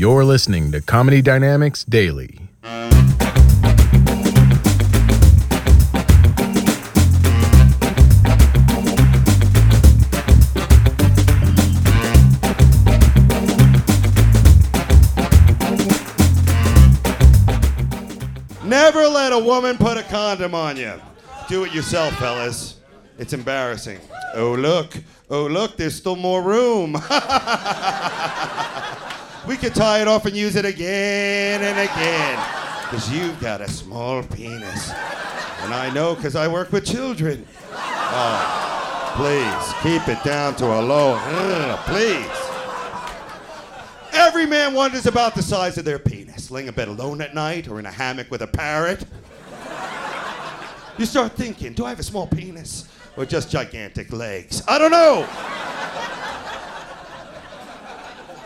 You're listening to Comedy Dynamics Daily. Never let a woman put a condom on you. Do it yourself, fellas. It's embarrassing. Oh, look. Oh, look, there's still more room. we could tie it off and use it again and again. Because you've got a small penis. And I know because I work with children. Oh, please, keep it down to a low. Ugh, please. Every man wonders about the size of their penis. Laying in bed alone at night or in a hammock with a parrot. You start thinking, do I have a small penis or just gigantic legs? I don't know.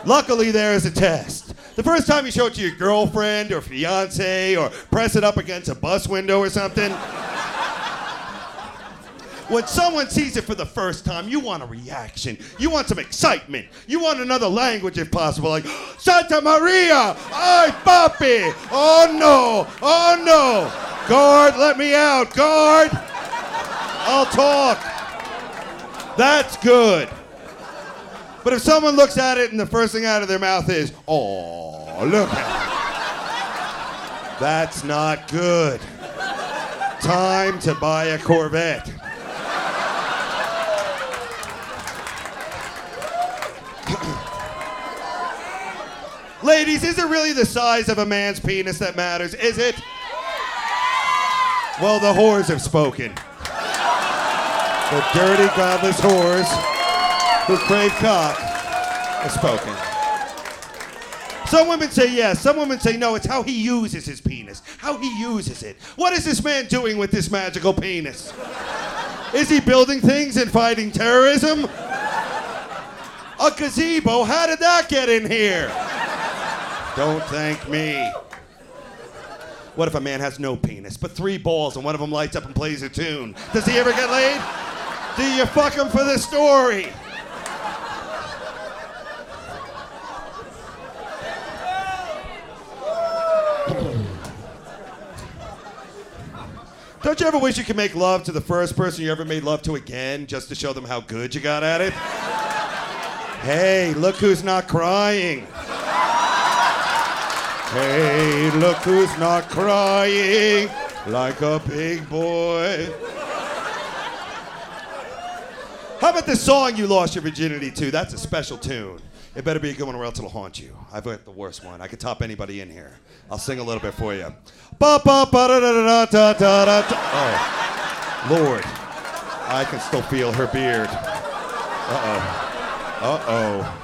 Luckily, there is a test. The first time you show it to your girlfriend or fiance or press it up against a bus window or something. When someone sees it for the first time, you want a reaction. You want some excitement. You want another language if possible, like Santa Maria, ay papi, oh no, oh no, guard, let me out, guard. I'll talk. That's good. But if someone looks at it and the first thing out of their mouth is, oh, look at. That's not good. Time to buy a Corvette. Ladies, is it really the size of a man's penis that matters? Is it? Well, the whores have spoken. The dirty, godless whores who crave cock spoken. Some women say yes, some women say no. It's how he uses his penis, how he uses it. What is this man doing with this magical penis? Is he building things and fighting terrorism? A gazebo? How did that get in here? Don't thank me. What if a man has no penis, but three balls and one of them lights up and plays a tune? Does he ever get laid? Do you fuck him for the story? Don't you ever wish you could make love to the first person you ever made love to again just to show them how good you got at it? Hey, look who's not crying. Hey, look who's not crying like a big boy. How about the song you lost your virginity to? That's a special tune. It better be a good one or else it'll haunt you. I've got the worst one. I could top anybody in here. I'll sing a little bit for you. Ba ba ba da da da da da da. Oh, Lord, I can still feel her beard. Uh oh. Uh oh.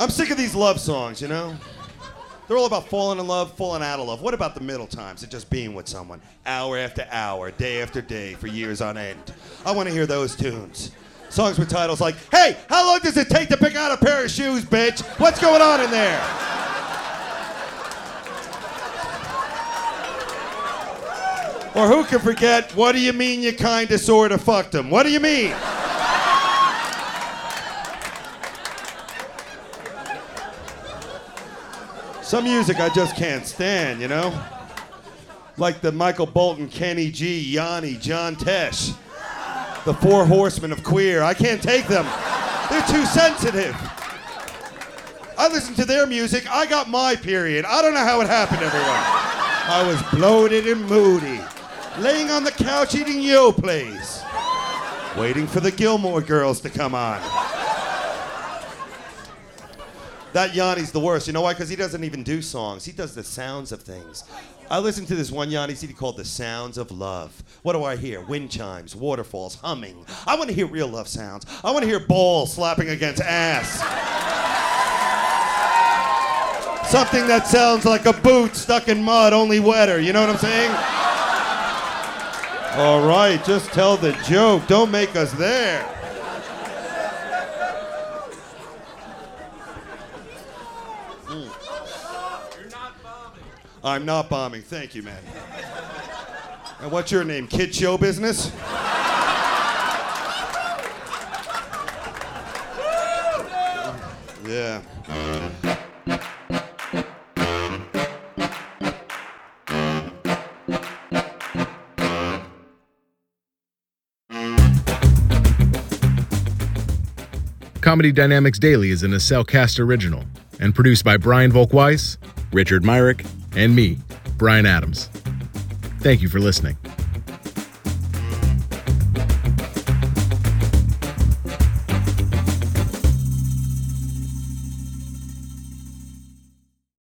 I'm sick of these love songs, you know? They're all about falling in love, falling out of love. What about the middle times of just being with someone, hour after hour, day after day, for years on end? I want to hear those tunes. Songs with titles like, Hey, how long does it take to pick out a pair of shoes, bitch? What's going on in there? Or who can forget, What do you mean you kinda sorta fucked him? What do you mean? Some music I just can't stand, you know? Like the Michael Bolton, Kenny G, Yanni, John Tesh. The four horsemen of queer. I can't take them. They're too sensitive. I listen to their music. I got my period. I don't know how it happened, everyone. I was bloated and moody, laying on the couch eating Yoplaits, waiting for the Gilmore girls to come on. That Yanni's the worst. You know why? Because he doesn't even do songs. He does the sounds of things. I listened to this one Yanni CD called The Sounds of Love. What do I hear? Wind chimes, waterfalls, humming. I want to hear real love sounds. I want to hear balls slapping against ass. Something that sounds like a boot stuck in mud, only wetter. You know what I'm saying? All right, just tell the joke. Don't make us there. I'm not bombing. Thank you, man. And what's your name? Kid Show Business? Yeah. Comedy Dynamics Daily is an Acelcast original and produced by Brian Volkweiss, Richard Myrick, and me, Brian Adams. Thank you for listening.